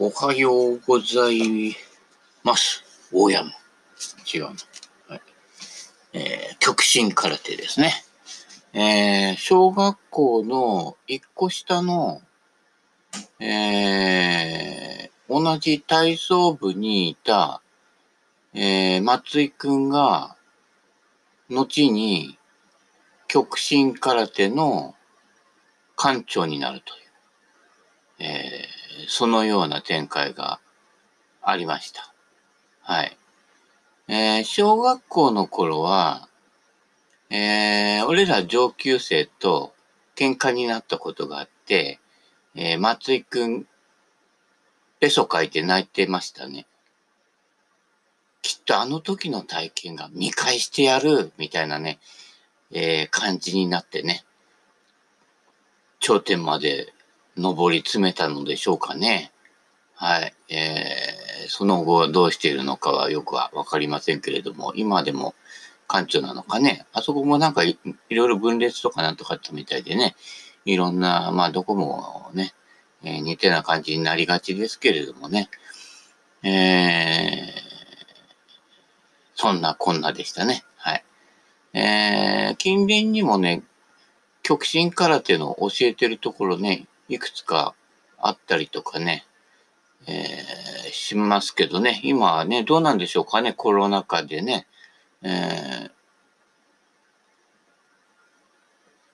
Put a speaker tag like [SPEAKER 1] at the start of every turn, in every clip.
[SPEAKER 1] おはようございます。大山。違うな。はい。えー、極真空手ですね。えー、小学校の一個下の、えー、同じ体操部にいた、えー、松井くんが、後に、極真空手の館長になるという、えー、そのような展開がありました。はい。えー、小学校の頃は、えー、俺ら上級生と喧嘩になったことがあって、えー、松井くん、ペソ書いて泣いてましたね。きっとあの時の体験が見返してやる、みたいなね、えー、感じになってね、頂点まで上り詰めたのでしょうかね。はい。えー、その後どうしているのかはよくはわかりませんけれども、今でも館長なのかね。あそこもなんかいいろいろ分裂とかなんとかあったみたいでね、いろんな、まあどこもね、えー似たような感じになりがちですけれどもね。えー、そんなこんなでしたね。はい。えー、近隣にもね、極真空手の教えてるところね、いくつかあったりとかね、えーしますけどね、今はね、どうなんでしょうかね、コロナ禍でね、えー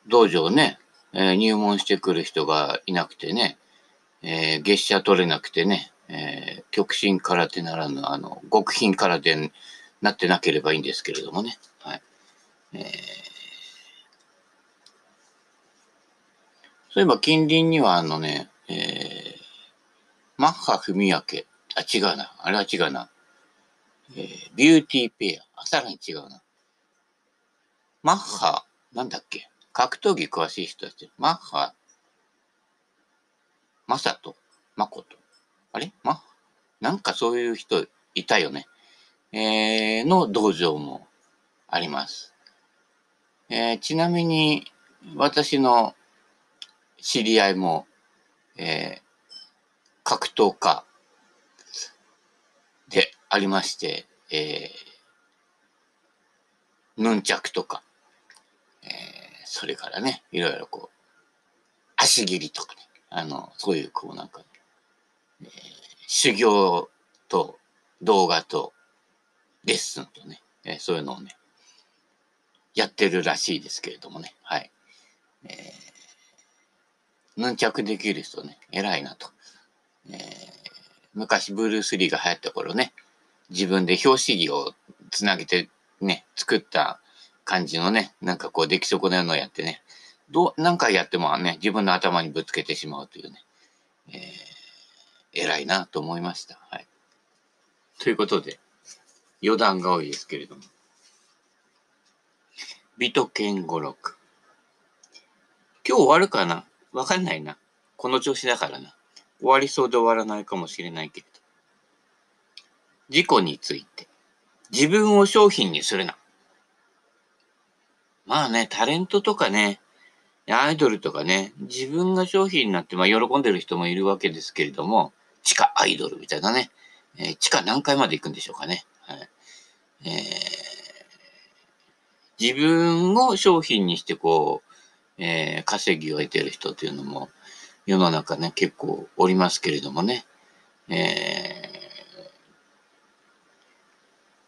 [SPEAKER 1] 道場ね、えー入門してくる人がいなくてね、えー月謝取れなくてね、えー極真空手ならぬ、あの、極品空手になってなければいいんですけれどもね、はい。えーそういえば近隣にはあのね、えー、マッハ文明、あ、違うな。あれは違うな。えー、ビューティーペア。あ、さらに違うな。マッハ、なんだっけ？格闘技詳しい人たち。マッハ、マサト、マコト。あれ？マッハ？なんかそういう人いたよね。えー、の道場もあります。えーちなみに、私の知り合いも、えー格闘家でありまして、えーヌンチャクとか、えーそれからね、いろいろこう、足切りとかね、あの、そういうこうなんか、えー修行と動画とレッスンとね、えーそういうのをね、やってるらしいですけれどもね、はい。えーヌンチャクできる人ね、偉いなと。えー昔ブルース・リーが流行った頃ね、自分で表紙儀をつなげてね、作った感じのね、なんかこう出来損ないのをやってね、どう、何回やってもね、自分の頭にぶつけてしまうというね、えー偉いなと思いました。はい。ということで、余談が多いですけれども。美と健五六。今日終わるかな？わかんないな。この調子だからな。終わりそうで終わらないかもしれないけれど。事故について。自分を商品にするな。まあね、タレントとかね、アイドルとかね、自分が商品になって、まあ喜んでる人もいるわけですけれども、地下アイドルみたいなね、えー地下何回まで行くんでしょうかね。はいえー自分を商品にしてこう、えー稼ぎを得てる人というのも世の中ね、結構おりますけれどもね。えー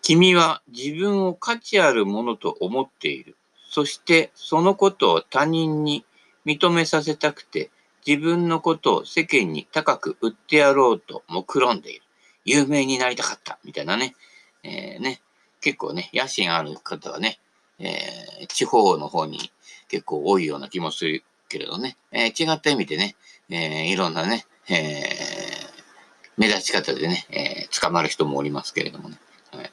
[SPEAKER 1] 君は自分を価値あるものと思っている。そしてそのことを他人に認めさせたくて自分のことを世間に高く売ってやろうと目論んでいる。有名になりたかった。みたいなね。えーね。結構ね、野心ある方はね、えー地方の方に結構多いような気もするけれどね。えー違った意味でね、えーいろんなね、えー目立ち方でね、えー捕まる人もおりますけれどもね。はい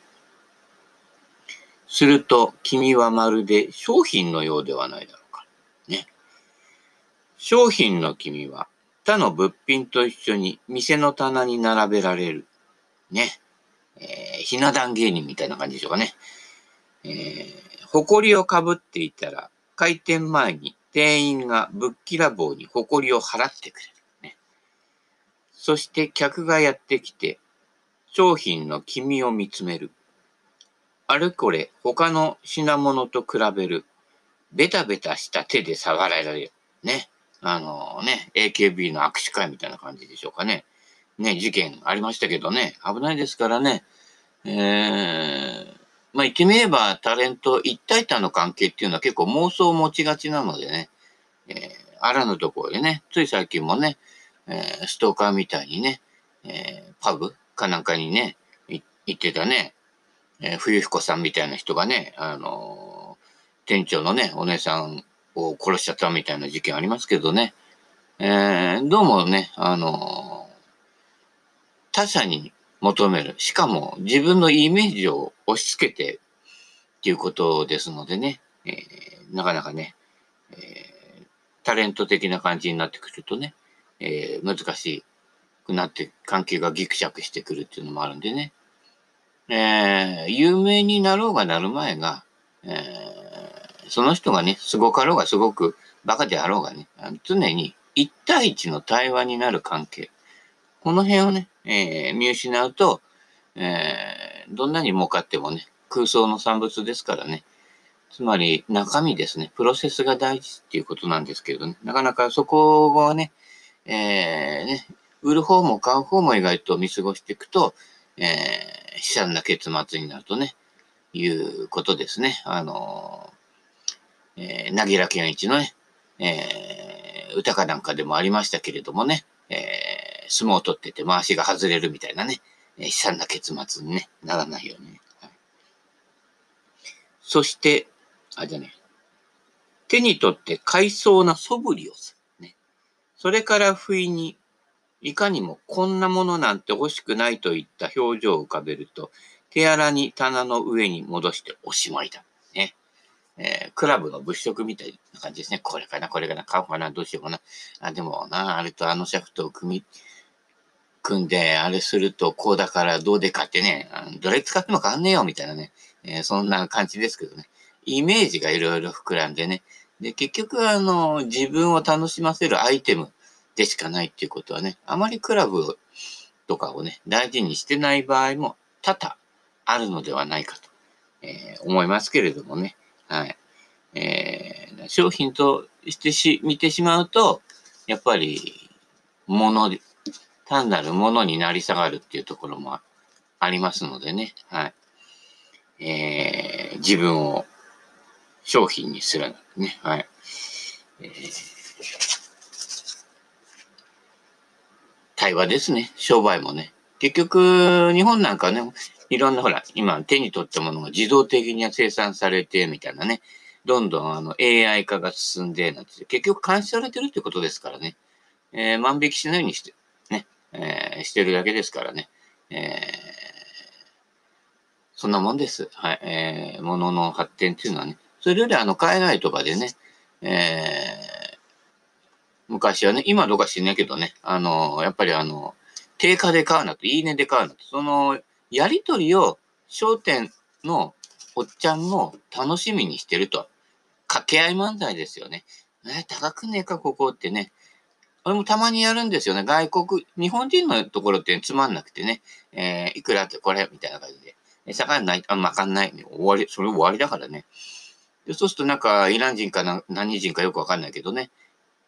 [SPEAKER 1] すると、君はまるで商品のようではないだろうか。ね。商品の君は他の物品と一緒に店の棚に並べられる。ね。えーひな壇芸人みたいな感じでしょうかね。えー、埃をかぶっていたら、開店前に店員がぶっきらぼうに埃を払ってくれる。ね。そして客がやってきて、商品の黄身を見つめる。あれこれ他の品物と比べる。ベタベタした手で触られる。ね。あのね、AKB の握手会みたいな感じでしょうかね。ね、事件ありましたけどね、危ないですからね。えー、まあ言ってみればタレント一体単の関係っていうのは結構妄想を持ちがちなのでね、えー、あらぬところでね、つい最近もね、えー、ストーカーみたいにね、えー、パブかなんかにね、行ってたね、えー、冬彦さんみたいな人がね、あのー、店長のね、お姉さんを殺しちゃったみたいな事件ありますけどね、えー、どうもね、あのー、他者に求める。しかも自分のイメージを押し付けてっていうことですのでね、えー、なかなかね、えー、タレント的な感じになってくるとね、えー、難しくなって関係がギクシャクしてくるっていうのもあるんでね、え、有名になろうがなる前が、えー、その人がね、すごかろうがすごくバカであろうがね、常に一対一の対話になる関係。この辺をね、えー、見失うと、えー、どんなに儲かってもね、空想の産物ですからね。つまり中身ですね、プロセスが大事っていうことなんですけどね、なかなかそこはね、えー、ね、売る方も買う方も意外と見過ごしていくと、えー、悲惨な結末になるとね、いうことですね。あのー、えー、なぎら健一のね、えー、歌かなんかでもありましたけれどもね、えー相撲を取ってて回しが外れるみたいなね、えー、悲惨な結末に、ね、ならないように、ねはい。そして、あ、じゃね、手に取って海藻な素振りをする。ね。それから不意に、いかにもこんなものなんて欲しくないといった表情を浮かべると、手荒に棚の上に戻しておしまいだ。ね。えー、クラブの物色みたいな感じですね。これかな、これかな、買おうかな、どうしようかな。あ、でもな、あれとあのシャフトを組み、組んで、あれするとこうだからどうでかってね、どれ使っても変わんねえよみたいなね、えー、そんな感じですけどね。イメージがいろいろ膨らんでね。で、結局あの、自分を楽しませるアイテムでしかないっていうことはね、あまりクラブとかをね、大事にしてない場合も多々あるのではないかと、えー、思いますけれどもね。はい。えー、商品としてし、見てしまうと、やっぱり、物単なるものになり下がるっていうところもありますのでね。はい。えー、自分を商品にするね。はい。えー、対話ですね。商売もね。結局、日本なんかね、いろんなほら、今手に取ったものが自動的には生産されて、みたいなね。どんどんあの AI 化が進んで、なんて、結局監視されてるってことですからね。えー、万引きしないようにして、えー、してるだけですからね。え、そんなもんです。はい。えー、物のの発展っていうのはね。それよりあの、海外とかでね、えー、昔はね、今どうか知んないけどね、あの、やっぱりあの、定価で買うなと、いいねで買うなと、その、やりとりを商店のおっちゃんも楽しみにしてると。掛け合い漫才ですよね。え、高くねえか、ここってね。俺もたまにやるんですよね。外国、日本人のところってつまんなくてね、えー、いくらってこれみたいな感じで。魚ない、あ、まかんない。終わり、それ終わりだからね。でそうするとなんか、イラン人かな何人かよくわかんないけどね。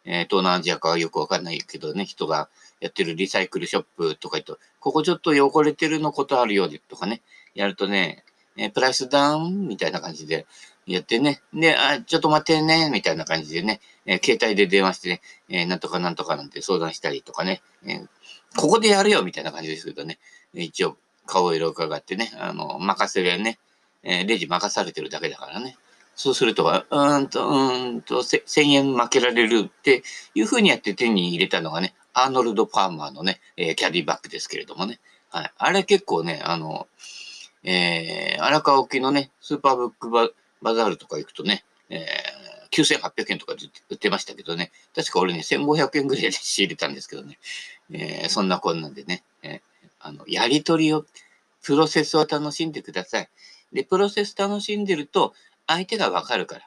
[SPEAKER 1] えー、東南アジアかよくわかんないけどね、人がやってるリサイクルショップとか言うと、ここちょっと汚れてるのことあるよとかね、やるとね、えー、プライスダウンみたいな感じでやってね。で、あ、ちょっと待ってね、みたいな感じでね、え、携帯で電話してね、えー、なんとかなんとかなんて相談したりとかね、え、ここでやるよみたいな感じですけどね、一応顔色を伺ってね、あの、任せるね、えレジ任されてるだけだからね。そうすると、うーんと、うーんと、1000円負けられるっていう風にやって手に入れたのがね、アーノルド・パーマーのね、えキャディバッグですけれどもね。はい。あれ結構ね、あの、えー、荒川沖のね、スーパーブックバッグバザールとか行くとね、えー9800円とかで売ってましたけどね。確か俺ね、1500円ぐらいで仕入れたんですけどね。えー、そんなこんなんでね、えー、あの、やりとりを、プロセスを楽しんでください。で、プロセス楽しんでると、相手がわかるか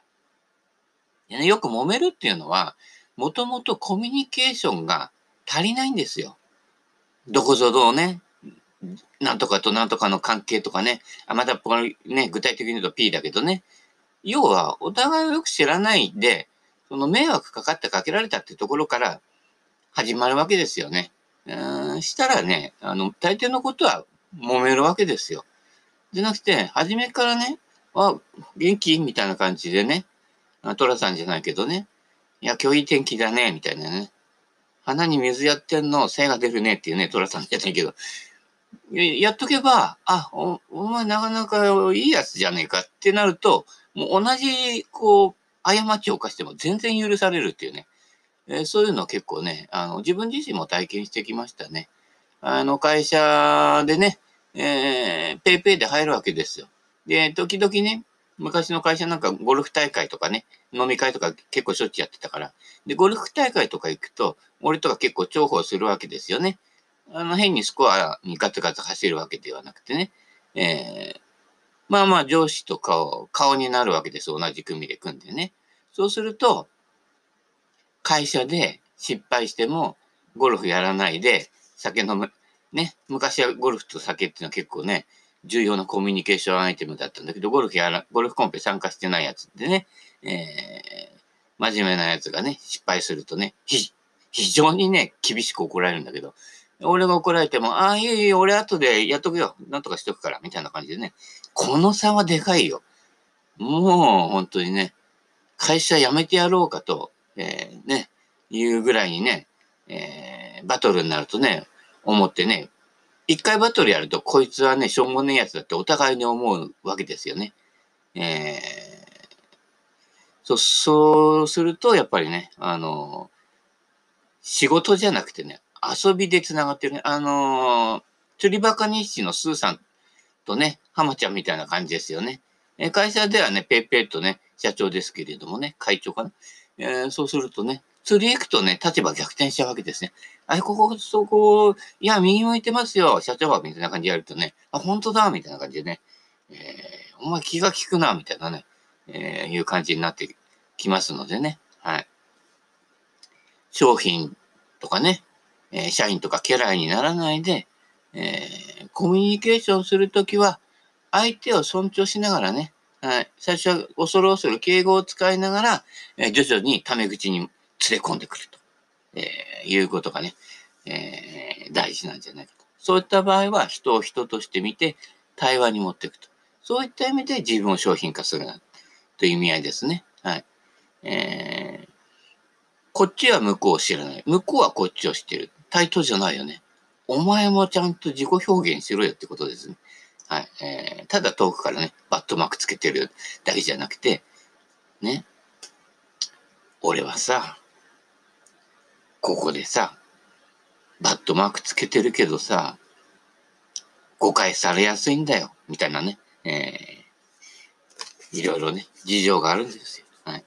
[SPEAKER 1] ら。ね、よく揉めるっていうのは、もともとコミュニケーションが足りないんですよ。どこぞどうね、なんとかとなんとかの関係とかね、あまたこれね、具体的に言うと P だけどね、要はお互いをよく知らないで、その迷惑かかってかけられたってところから始まるわけですよね。うん、したらね、あの、大抵のことは揉めるわけですよ。じゃなくて、初めからね、あ、元気？みたいな感じでね、トラさんじゃないけどね、いや、今日いい天気だね、みたいなね。花に水やってんの、精が出るねっていうね、トラさんじゃないけど、やっとけば、あ、おお前なかなかいいやつじゃねえかってなると、もう同じ、こう、過ちを犯しても全然許されるっていうね。えー、そういうの結構ね、あの、自分自身も体験してきましたね。あの、会社でね、えー、ペイペイで入るわけですよ。で、時々ね、昔の会社なんかゴルフ大会とかね、飲み会とか結構しょっちゅうやってたから。で、ゴルフ大会とか行くと、俺とか結構重宝するわけですよね。あの、変にスコアにガツガツ走るわけではなくてね。えー、まあまあ上司と顔、顔になるわけです。同じ組で組んでね。そうすると、会社で失敗しても、ゴルフやらないで、酒飲む。ね。昔はゴルフと酒っていうのは結構ね、重要なコミュニケーションアイテムだったんだけど、ゴルフやら、ゴルフコンペ参加してないやつってね、えー、真面目なやつがね、失敗するとね、非常にね、厳しく怒られるんだけど、俺が怒られても、ああ、いえいえ、俺後でやっとくよ。なんとかしとくから、みたいな感じでね。この差はでかいよ。もう、本当にね、会社辞めてやろうかと、えー、ね、いうぐらいにね、えー、バトルになるとね、思ってね、一回バトルやると、こいつはね、しょうもねえやつだってお互いに思うわけですよね。えー、そう、そうすると、やっぱりね、あの、仕事じゃなくてね、遊びで繋がってるね。あのー、釣りバカ日誌のスーさんとね、浜ちゃんみたいな感じですよね。え会社ではね、ペイペイとね、社長ですけれどもね、会長かな。えー、そうするとね、釣り行くとね、立場逆転しちゃうわけですね。あれ、ここ、そこ、いや、右向いてますよ、社長は、みたいな感じでやるとね、あ、本当だ、みたいな感じでね、えー、お前気が利くな、みたいなね、えー、いう感じになってきますのでね、はい。商品とかね、え、社員とか家来にならないで、えー、コミュニケーションするときは、相手を尊重しながらね、はい、最初は恐る恐る敬語を使いながら、えー、徐々にタメ口に連れ込んでくると、えー、いうことがね、えー、大事なんじゃないかと。そういった場合は、人を人として見て、対話に持っていくと。そういった意味で自分を商品化するな、という意味合いですね。はい。えー、こっちは向こうを知らない。向こうはこっちを知ってる。対等じゃないよね。お前もちゃんと自己表現しろよってことですね。はい。えー、ただ遠くからね、バットマークつけてるだけじゃなくて、ね。俺はさ、ここでさ、バットマークつけてるけどさ、誤解されやすいんだよ。みたいなね。えー、いろいろね、事情があるんですよ。はい。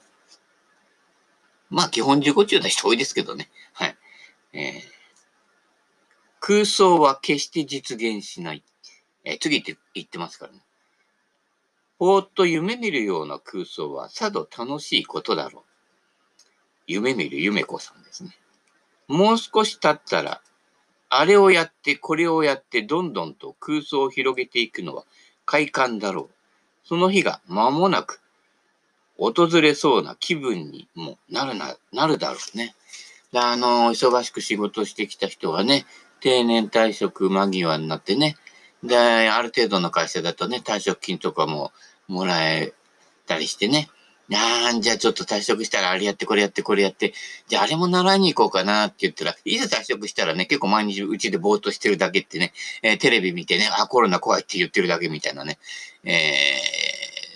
[SPEAKER 1] まあ、基本自己中な人多いですけどね。はい。えー空想は決して実現しない。え、次って言ってますからね。ぼーっと夢見るような空想はさぞ楽しいことだろう。夢見る夢子さんですね。もう少し経ったら、あれをやってこれをやってどんどんと空想を広げていくのは快感だろう。その日が間もなく訪れそうな気分にもなるな、なるだろうね。あの、忙しく仕事してきた人はね、定年退職間際になってね、で、ある程度の会社だとね、退職金とかももらえたりしてね、なんじゃあちょっと退職したらあれやってこれやってこれやって、じゃああれも習いに行こうかなって言ったら、いざ退職したらね、結構毎日うちでぼーっとしてるだけってね、えー、テレビ見てね、あ、コロナ怖いって言ってるだけみたいなね、えー、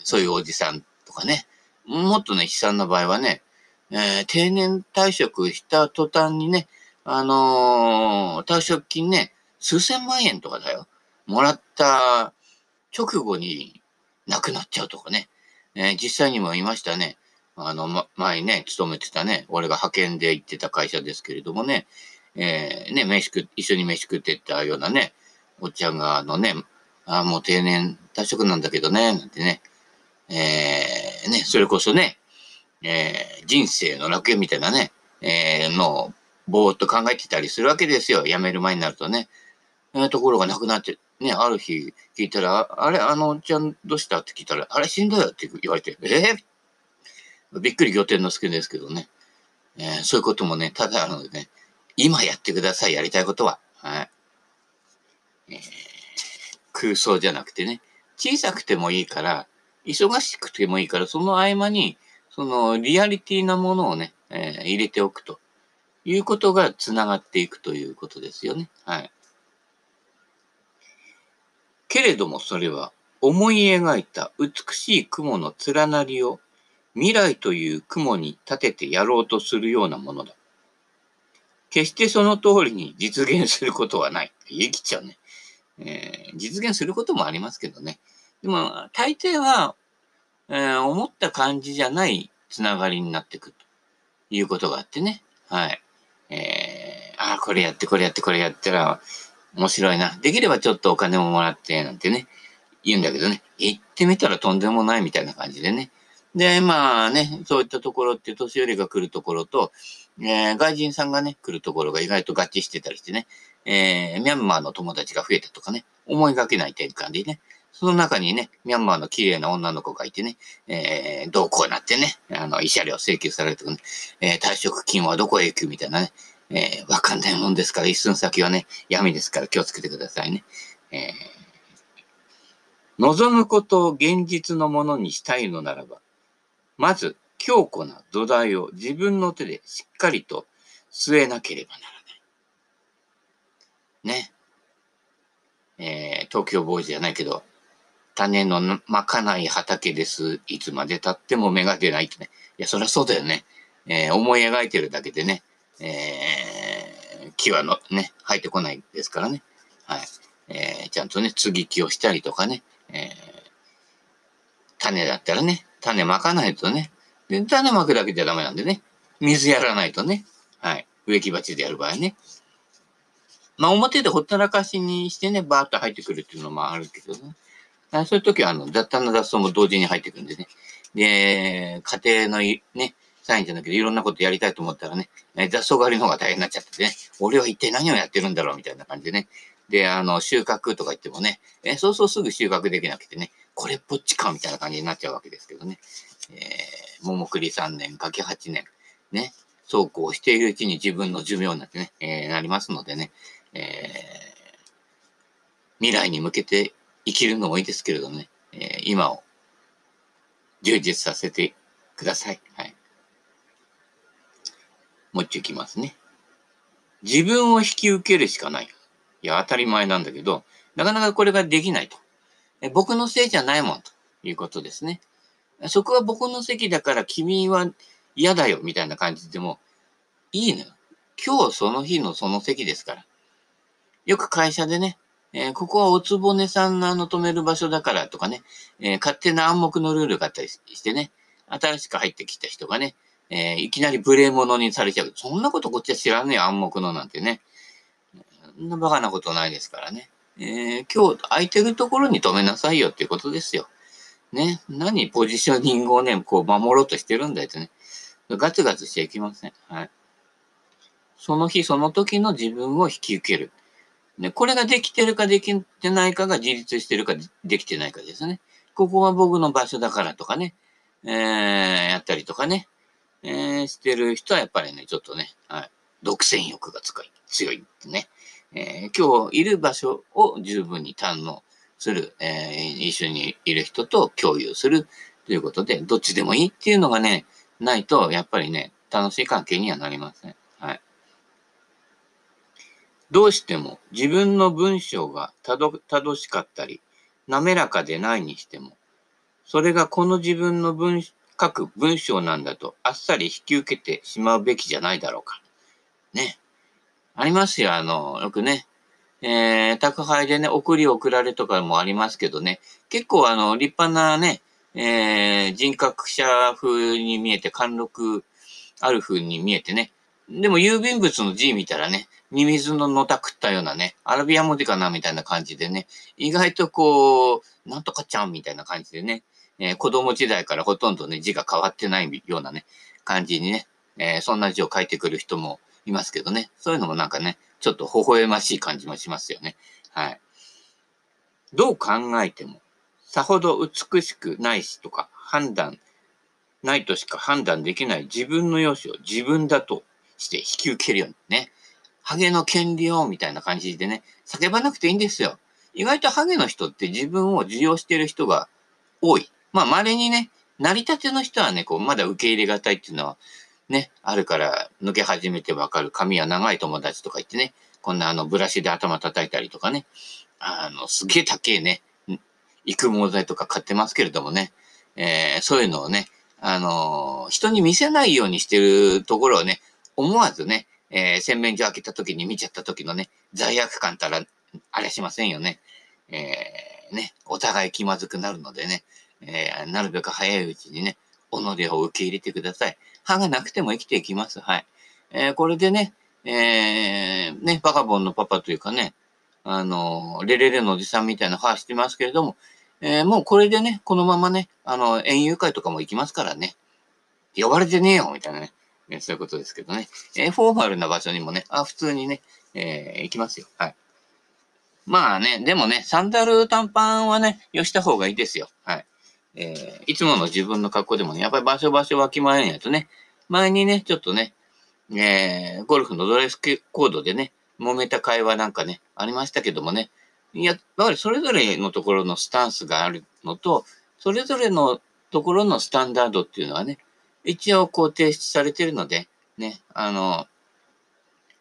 [SPEAKER 1] そういうおじさんとかね、もっとね、悲惨な場合はね、えー、定年退職した途端にね、あのー、退職金ね、数千万円とかだよ。もらった直後に亡くなっちゃうとかね。えー、実際にも言いましたね。あの、ま、前ね、勤めてたね、俺が派遣で行ってた会社ですけれどもね、えー、ね、飯食、一緒に飯食ってったようなね、おっちゃんが、あのね、あもう定年退職なんだけどね、なんてね、えー、ね、それこそね、えー、人生の楽園みたいなね、えー、のぼーっと考えてたりするわけですよ。辞める前になるとね。えー、ところがなくなって、ね、ある日聞いたら、あれ、あのおっちゃんどうしたって聞いたら、あれ死んだよって言われて、えー、びっくり仰天の助ですけどね。えー、そういうこともね、ただあるのでね、今やってください、やりたいことは。はい。えー、空想じゃなくてね、小さくてもいいから、忙しくてもいいから、その合間に、そのリアリティなものをね、えー、入れておくということが繋がっていくということですよね。はい。けれどもそれは思い描いた美しい雲の連なりを未来という雲に立ててやろうとするようなものだ。決してその通りに実現することはない。言い切っちゃうね。えー、実現することもありますけどね。でも、大抵は、えー、思った感じじゃないつながりになっていくということがあってね。はい。えー、ああ、これやってこれやってこれやったら面白いな。できればちょっとお金ももらって、なんてね、言うんだけどね、行ってみたらとんでもないみたいな感じでね。で、まあね、そういったところって年寄りが来るところと、えー、外人さんがね、来るところが意外と合致してたりしてね、えー、ミャンマーの友達が増えたとかね、思いがけない転換でね、その中にね、ミャンマーの綺麗な女の子がいてね、えー、どうこうなってね、あの、慰謝料請求されるとかね、えー、退職金はどこへ行くみたいなね、えー、わかんないもんですから、一寸先はね、闇ですから気をつけてくださいね。えー、望むことを現実のものにしたいのならば、まず強固な土台を自分の手でしっかりと据えなければならない。ね。えー、東京ボーイズじゃないけど、種のまかない畑です。いつまで経っても芽が出ないってね。いや、そりゃそうだよね。えー、思い描いてるだけでね、えー、木はのね、生えてこないですからね。はい。えー、ちゃんとね、継ぎ木をしたりとかね、えー、種だったらね、種まかないとね、で種まくだけじゃダメなんでね、水やらないとね、はい。植木鉢でやる場合ね。まあ、表でほったらかしにしてね、バーッと入ってくるっていうのもあるけどね。あそういう時は、あの、雑多な雑草も同時に入ってくるんでね。で、家庭のね、サインじゃなくていろんなことやりたいと思ったらね、雑草狩りの方が大変になっちゃってね、俺は一体何をやってるんだろうみたいな感じでね。で、あの、収穫とか言ってもね、えそうそうすぐ収穫できなくてね、これっぽっちかみたいな感じになっちゃうわけですけどね。えー、桃栗3年、柿8年、ね、そうこうしているうちに自分の寿命になってね、えー、なりますのでね、えー、未来に向けて生きるのもいいですけれどもね、えー、今を充実させてください。はい。もう一丁いきますね。自分を引き受けるしかない。いや、当たり前なんだけど、なかなかこれができないと。え僕のせいじゃないもんということですね。そこは僕の席だから君は嫌だよみたいな感じでもいいのよ。今日その日のその席ですから。よく会社でね、えー、ここはおつぼねさんのあの止める場所だからとかね、えー、勝手な暗黙のルールがあったりしてね、新しく入ってきた人がね、えー、いきなり無礼者にされちゃう。そんなことこっちは知らねえ暗黙のなんてね。そんなバカなことないですからね。え今日空いてるところに止めなさいよっていうことですよ。ね。何ポジショニングをね、こう守ろうとしてるんだよってね。ガツガツしちゃいけません。はい。その日その時の自分を引き受ける。ね、これができてるかできてないかが自立してるかできてないかですね。ここは僕の場所だからとかね、えー、やったりとかね、えー、してる人はやっぱりね、ちょっとね、はい、独占欲が強い、強いってね、えー、今日いる場所を十分に堪能する、えー、一緒にいる人と共有するということで、どっちでもいいっていうのがね、ないと、やっぱりね、楽しい関係にはなりません。どうしても自分の文章がたど、たどしかったり、滑らかでないにしても、それがこの自分の文、書く文章なんだとあっさり引き受けてしまうべきじゃないだろうか。ね。ありますよ、あの、よくね。えー、宅配でね、送り送られとかもありますけどね、結構あの、立派なね、えー、人格者風に見えて、貫禄ある風に見えてね、でも郵便物の字見たらね、ミミズののたくったようなね、アラビア文字かなみたいな感じでね、意外とこう、なんとかちゃんみたいな感じでね、えー、子供時代からほとんどね、字が変わってないようなね、感じにね、えー、そんな字を書いてくる人もいますけどね。そういうのもなんかね、ちょっと微笑ましい感じもしますよね。はい。どう考えても、さほど美しくないしとか判断、ないとしか判断できない自分の容姿を自分だとして引き受けるようにね。ハゲの権利をみたいな感じでね、叫ばなくていいんですよ。意外とハゲの人って自分を受容してる人が多い。まあ、稀にね、成り立ての人はね、こう、まだ受け入れがたいっていうのは、ね、あるから抜け始めてわかる髪は長い友達とか言ってね、こんなあのブラシで頭叩いたりとかね、あの、すげえ高えね、育毛剤とか買ってますけれどもね、えー、そういうのをね、あのー、人に見せないようにしてるところをね、思わずね、えー、洗面所開けた時に見ちゃった時のね、罪悪感たら、あれしませんよね。えー、ね、お互い気まずくなるのでね、えー、なるべく早いうちにね、己を受け入れてください。歯がなくても生きていきます。はい。えー、これでね、えー、ね、バカボンのパパというかね、あの、レレレのおじさんみたいな歯してますけれども、えー、もうこれでね、このままね、あの、園遊会とかも行きますからね。呼ばれてねえよみたいなね。えそういうことですけどね。え、フォーマルな場所にもね、あ、普通にね、えー、行きますよ。はい。まあね、でもね、サンダル短パンはね、よした方がいいですよ。はい。えー、いつもの自分の格好でもね、やっぱり場所場所わきまえんやとね、前にね、ちょっとね、えー、ゴルフのドレスコードでね、揉めた会話なんかね、ありましたけどもね、いや、やっぱりそれぞれのところのスタンスがあるのと、それぞれのところのスタンダードっていうのはね、一応こう提出されてるので、ね、あの、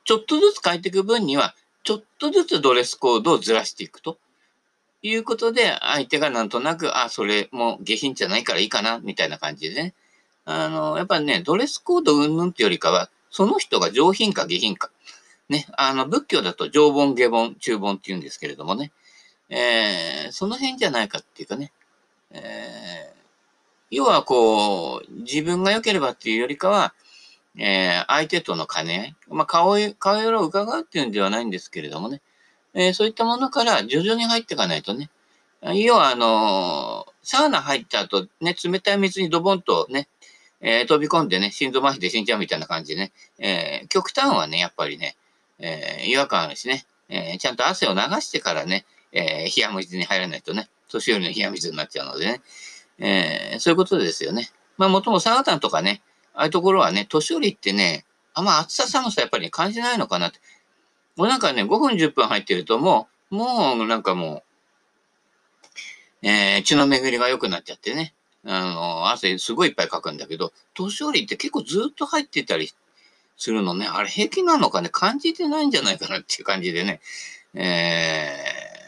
[SPEAKER 1] ちょっとずつ変えていく分には、ちょっとずつドレスコードをずらしていくということで、相手がなんとなく、あ、それも下品じゃないからいいかな、みたいな感じでね。あの、やっぱね、ドレスコード云々ってよりかは、その人が上品か下品か。ね、あの、仏教だと上本、下本、中本って言うんですけれどもね。えー、その辺じゃないかっていうかね。えー、要はこう、自分が良ければっていうよりかは、えー、相手との兼ね合い、まあ、顔、顔色を伺うっていうんではないんですけれどもね、えー、そういったものから徐々に入っていかないとね、要はあのー、サウナ入った後、ね、冷たい水にドボンとね、えー、飛び込んでね、心臓麻痺で死んじゃうみたいな感じでね、えー、極端はね、やっぱりね、えー、違和感あるしね、えー、ちゃんと汗を流してからね、えー、冷や水に入らないとね、年寄りの冷や水になっちゃうのでね、えー、そういうことですよね。まあ、もともサウナとかね、ああいうところはね、年寄りってね、あんま暑さ寒さやっぱり、感じないのかなって。もうなんかね、5分10分入ってるともう、もうなんかもう、えー、血の巡りが良くなっちゃってね、あの、汗すごいいっぱいかくんだけど、年寄りって結構ずっと入ってたりするのね、あれ平気なのかね、感じてないんじゃないかなっていう感じでね、え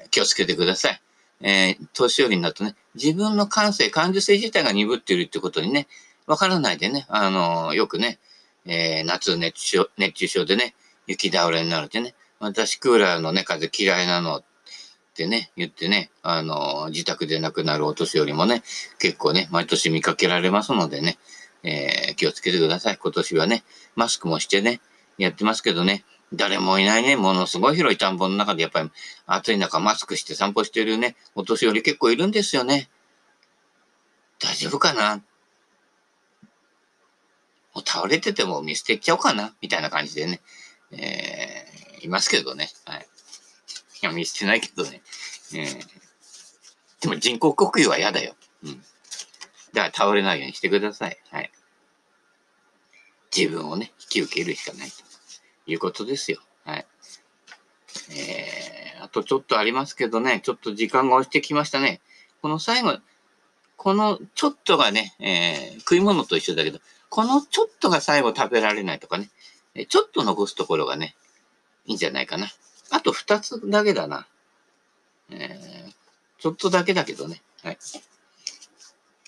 [SPEAKER 1] ー、気をつけてください。えー、年寄りになるとね、自分の感性、感受性自体が鈍っているってことにね、わからないでね、あのー、よくね、えー、夏熱中症、熱中症でね、雪倒れになるってね、私クーラーのね、風嫌いなのってね、言ってね、あのー、自宅で亡くなるお年寄りもね、結構ね、毎年見かけられますのでね、えー、気をつけてください。今年はね、マスクもしてね、やってますけどね、誰もいないね、ものすごい広い田んぼの中でやっぱり暑い中マスクして散歩してるね、お年寄り結構いるんですよね。大丈夫かな？もう倒れてても見捨てちゃおうかな？みたいな感じでね、えー、いますけどね。はい。いや、見捨てないけどね。えー、でも人工呼吸は嫌だよ。うん。だから倒れないようにしてください。はい。自分をね、引き受けるしかないということですよ。はい。えー、あとちょっとありますけどね、ちょっと時間が押してきましたね。この最後、このちょっとがね、えー、食い物と一緒だけど、このちょっとが最後食べられないとかね、ちょっと残すところがね、いいんじゃないかな。あと二つだけだな。えー、ちょっとだけだけどね。はい。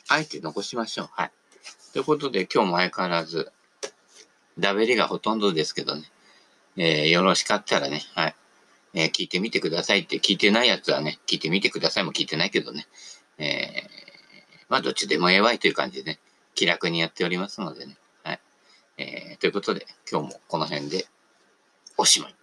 [SPEAKER 1] あえて残しましょう。はい。ということで、今日も相変わらず、ダベリがほとんどですけどね。えー、よろしかったらね、はい。えー、聞いてみてくださいって、聞いてないやつはね、聞いてみてくださいも聞いてないけどね。えー、まあ、どっちでもええわいという感じでね、気楽にやっておりますのでね。はい。えー、ということで、今日もこの辺でおしまい。